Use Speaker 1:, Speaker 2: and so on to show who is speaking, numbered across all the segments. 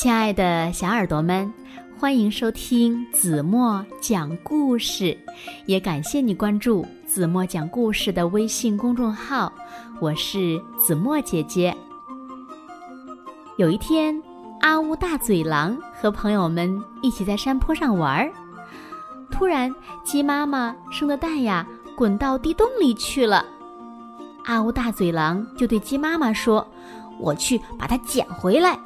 Speaker 1: 亲爱的小耳朵们，欢迎收听子墨讲故事，也感谢你关注子墨讲故事的微信公众号。我是子墨姐姐。有一天，阿乌大嘴狼和朋友们一起在山坡上玩儿，突然，鸡妈妈生的蛋呀滚到地洞里去了。阿乌大嘴狼就对鸡妈妈说：“我去把它捡回来。”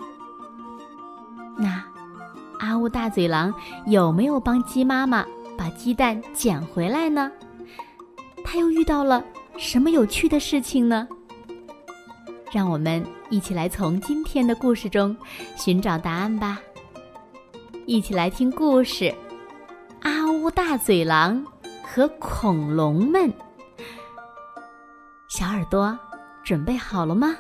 Speaker 1: 大嘴狼有没有帮鸡妈妈把鸡蛋捡回来呢？他又遇到了什么有趣的事情呢？让我们一起来从今天的故事中寻找答案吧。一起来听故事：阿乌大嘴狼和恐龙们。小耳朵，准备好了吗？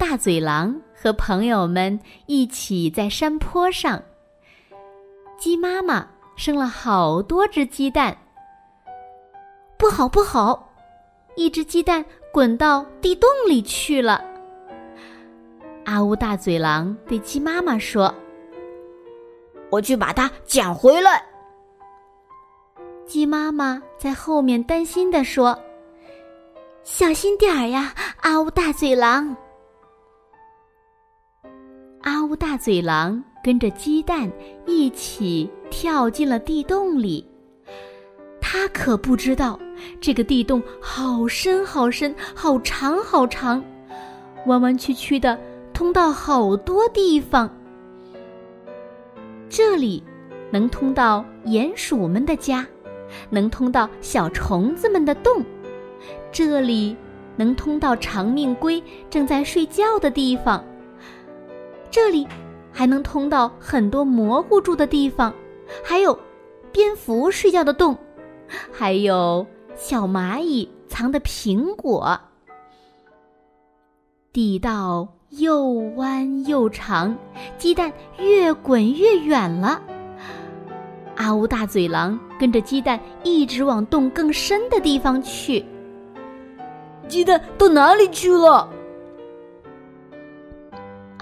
Speaker 1: 大嘴狼和朋友们一起在山坡上。鸡妈妈生了好多只鸡蛋。不好，不好！一只鸡蛋滚到地洞里去了。阿乌大嘴狼对鸡妈妈说：“
Speaker 2: 我去把它捡回来。”
Speaker 1: 鸡妈妈在后面担心的说：“小心点儿呀，阿乌大嘴狼。”乌大嘴狼跟着鸡蛋一起跳进了地洞里。他可不知道，这个地洞好深好深，好长好长，弯弯曲曲的，通到好多地方。这里能通到鼹鼠们的家，能通到小虫子们的洞，这里能通到长命龟正在睡觉的地方。这里还能通到很多蘑菇住的地方，还有蝙蝠睡觉的洞，还有小蚂蚁藏的苹果。地道又弯又长，鸡蛋越滚越远了。阿乌大嘴狼跟着鸡蛋一直往洞更深的地方去。
Speaker 2: 鸡蛋到哪里去了？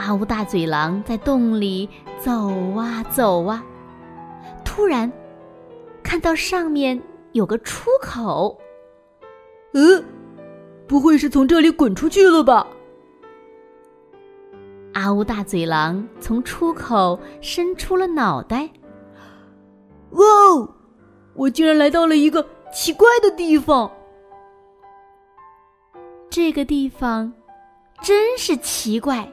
Speaker 1: 阿乌大嘴狼在洞里走啊走啊，突然看到上面有个出口。
Speaker 2: 嗯，不会是从这里滚出去了吧？
Speaker 1: 阿乌大嘴狼从出口伸出了脑袋。
Speaker 2: 哇哦！我竟然来到了一个奇怪的地方。
Speaker 1: 这个地方真是奇怪。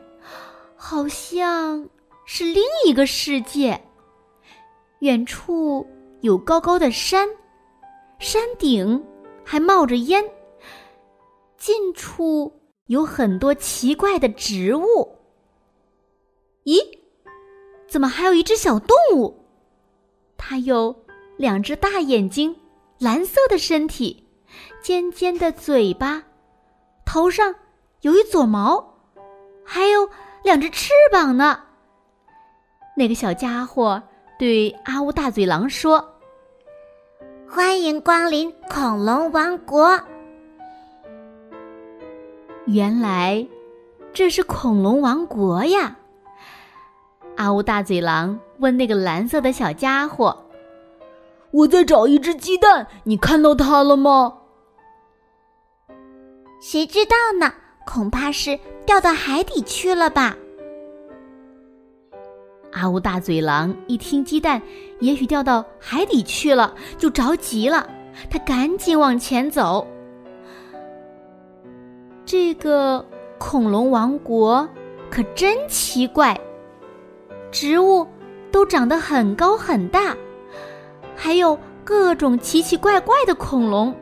Speaker 1: 好像是另一个世界。远处有高高的山，山顶还冒着烟。近处有很多奇怪的植物。咦，怎么还有一只小动物？它有两只大眼睛，蓝色的身体，尖尖的嘴巴，头上有一撮毛，还有。两只翅膀呢？那个小家伙对阿乌大嘴狼说：“
Speaker 3: 欢迎光临恐龙王国。”
Speaker 1: 原来这是恐龙王国呀！阿乌大嘴狼问那个蓝色的小家伙：“
Speaker 2: 我在找一只鸡蛋，你看到它了吗？”
Speaker 3: 谁知道呢？恐怕是掉到海底去了吧？
Speaker 1: 阿乌大嘴狼一听鸡蛋也许掉到海底去了，就着急了。他赶紧往前走。这个恐龙王国可真奇怪，植物都长得很高很大，还有各种奇奇怪怪的恐龙。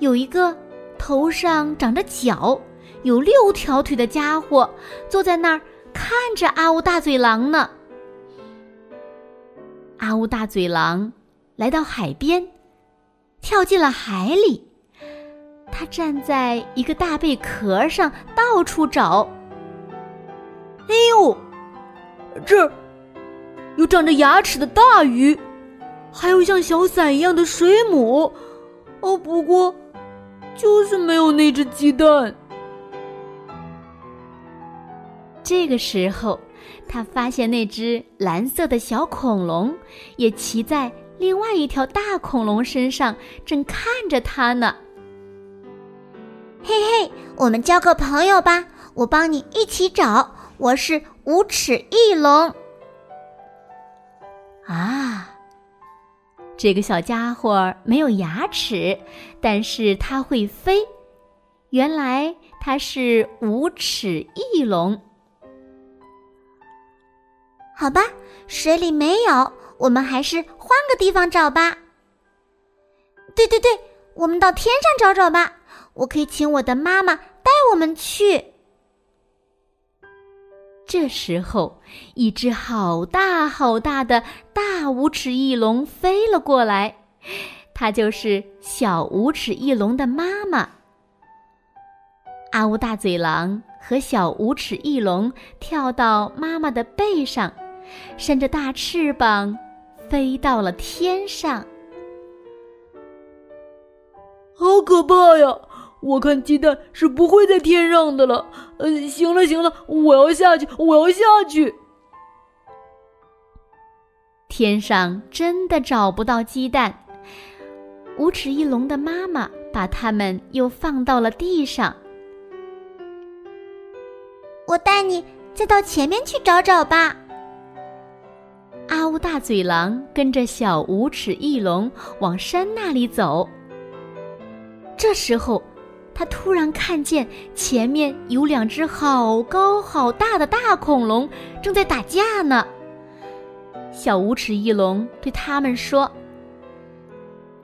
Speaker 1: 有一个。头上长着角、有六条腿的家伙坐在那儿看着阿乌大嘴狼呢。阿乌大嘴狼来到海边，跳进了海里。他站在一个大贝壳上，到处找。哎，
Speaker 2: 哎呦，这儿有长着牙齿的大鱼，还有像小伞一样的水母。哦，不过就是没有那只鸡蛋。
Speaker 1: 这个时候，他发现那只蓝色的小恐龙也骑在另外一条大恐龙身上，正看着他呢。
Speaker 3: 嘿嘿，我们交个朋友吧，我帮你一起找。我是无齿翼龙。
Speaker 1: 啊，这个小家伙没有牙齿，但是它会飞。原来它是无齿翼龙。
Speaker 3: 好吧，水里没有，我们还是换个地方找吧。对对对，我们到天上找找吧。我可以请我的妈妈带我们去。
Speaker 1: 这时候，一只好大好大的大无齿翼龙飞了过来，它就是小无齿翼龙的妈妈。阿乌大嘴狼和小无齿翼龙跳到妈妈的背上，扇着大翅膀，飞到了天上。
Speaker 2: 好可怕呀！我看鸡蛋是不会在天上的了。呃，行了行了，我要下去，我要下去。
Speaker 1: 天上真的找不到鸡蛋，无齿翼龙的妈妈把它们又放到了地上。
Speaker 3: 我带你再到前面去找找吧。
Speaker 1: 阿乌大嘴狼跟着小无齿翼龙往山那里走。这时候。他突然看见前面有两只好高好大的大恐龙正在打架呢。小无齿翼龙对他们说：“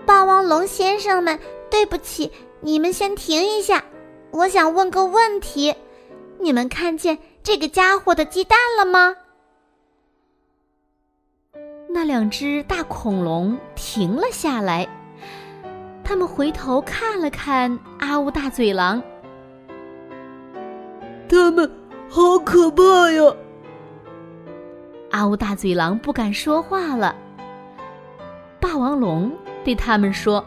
Speaker 3: 霸王龙先生们，对不起，你们先停一下，我想问个问题：你们看见这个家伙的鸡蛋了吗？”
Speaker 1: 那两只大恐龙停了下来。他们回头看了看阿乌大嘴狼，
Speaker 2: 他们好可怕呀！
Speaker 1: 阿乌大嘴狼不敢说话了。霸王龙对他们说：“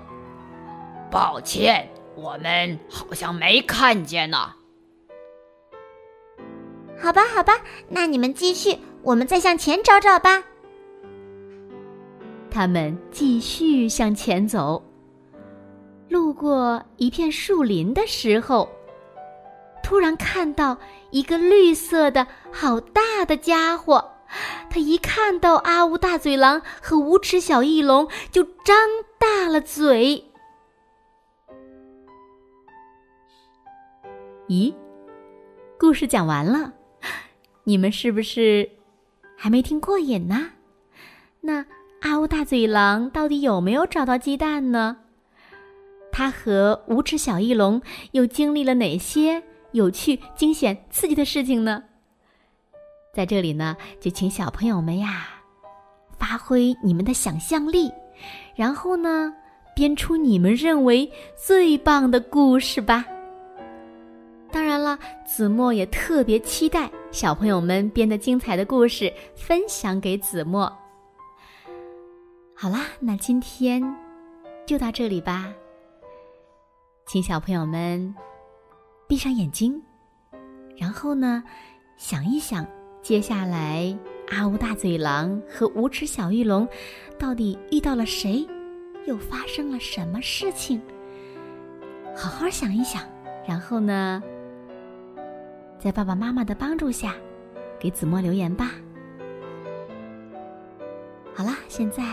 Speaker 4: 抱歉，我们好像没看见呢。”
Speaker 3: 好吧，好吧，那你们继续，我们再向前找找吧。
Speaker 1: 他们继续向前走。路过一片树林的时候，突然看到一个绿色的好大的家伙。他一看到阿乌大嘴狼和无齿小翼龙，就张大了嘴。咦，故事讲完了，你们是不是还没听过瘾呢？那阿乌大嘴狼到底有没有找到鸡蛋呢？他和无齿小翼龙又经历了哪些有趣、惊险、刺激的事情呢？在这里呢，就请小朋友们呀，发挥你们的想象力，然后呢，编出你们认为最棒的故事吧。当然了，子墨也特别期待小朋友们编的精彩的故事分享给子墨。好啦，那今天就到这里吧。请小朋友们闭上眼睛，然后呢，想一想，接下来阿呜大嘴狼和无齿小翼龙到底遇到了谁，又发生了什么事情？好好想一想，然后呢，在爸爸妈妈的帮助下，给子墨留言吧。好啦，现在，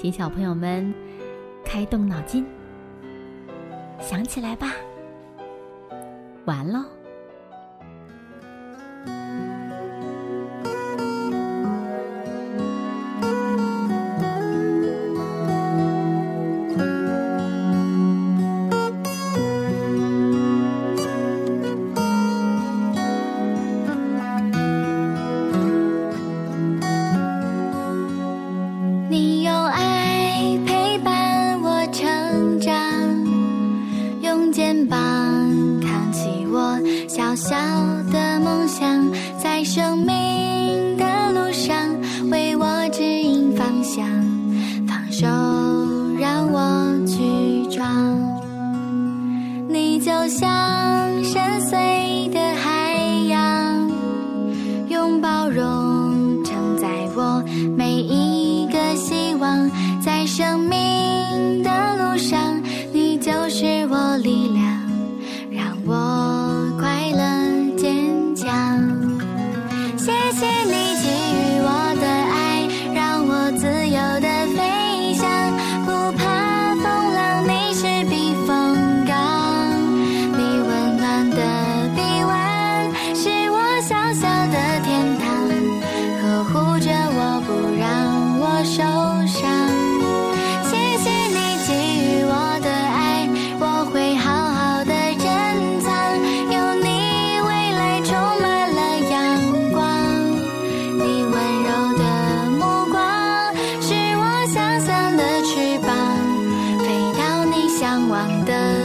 Speaker 1: 请小朋友们开动脑筋。想起来吧，完喽。
Speaker 5: 你向往的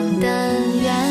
Speaker 5: 望的远。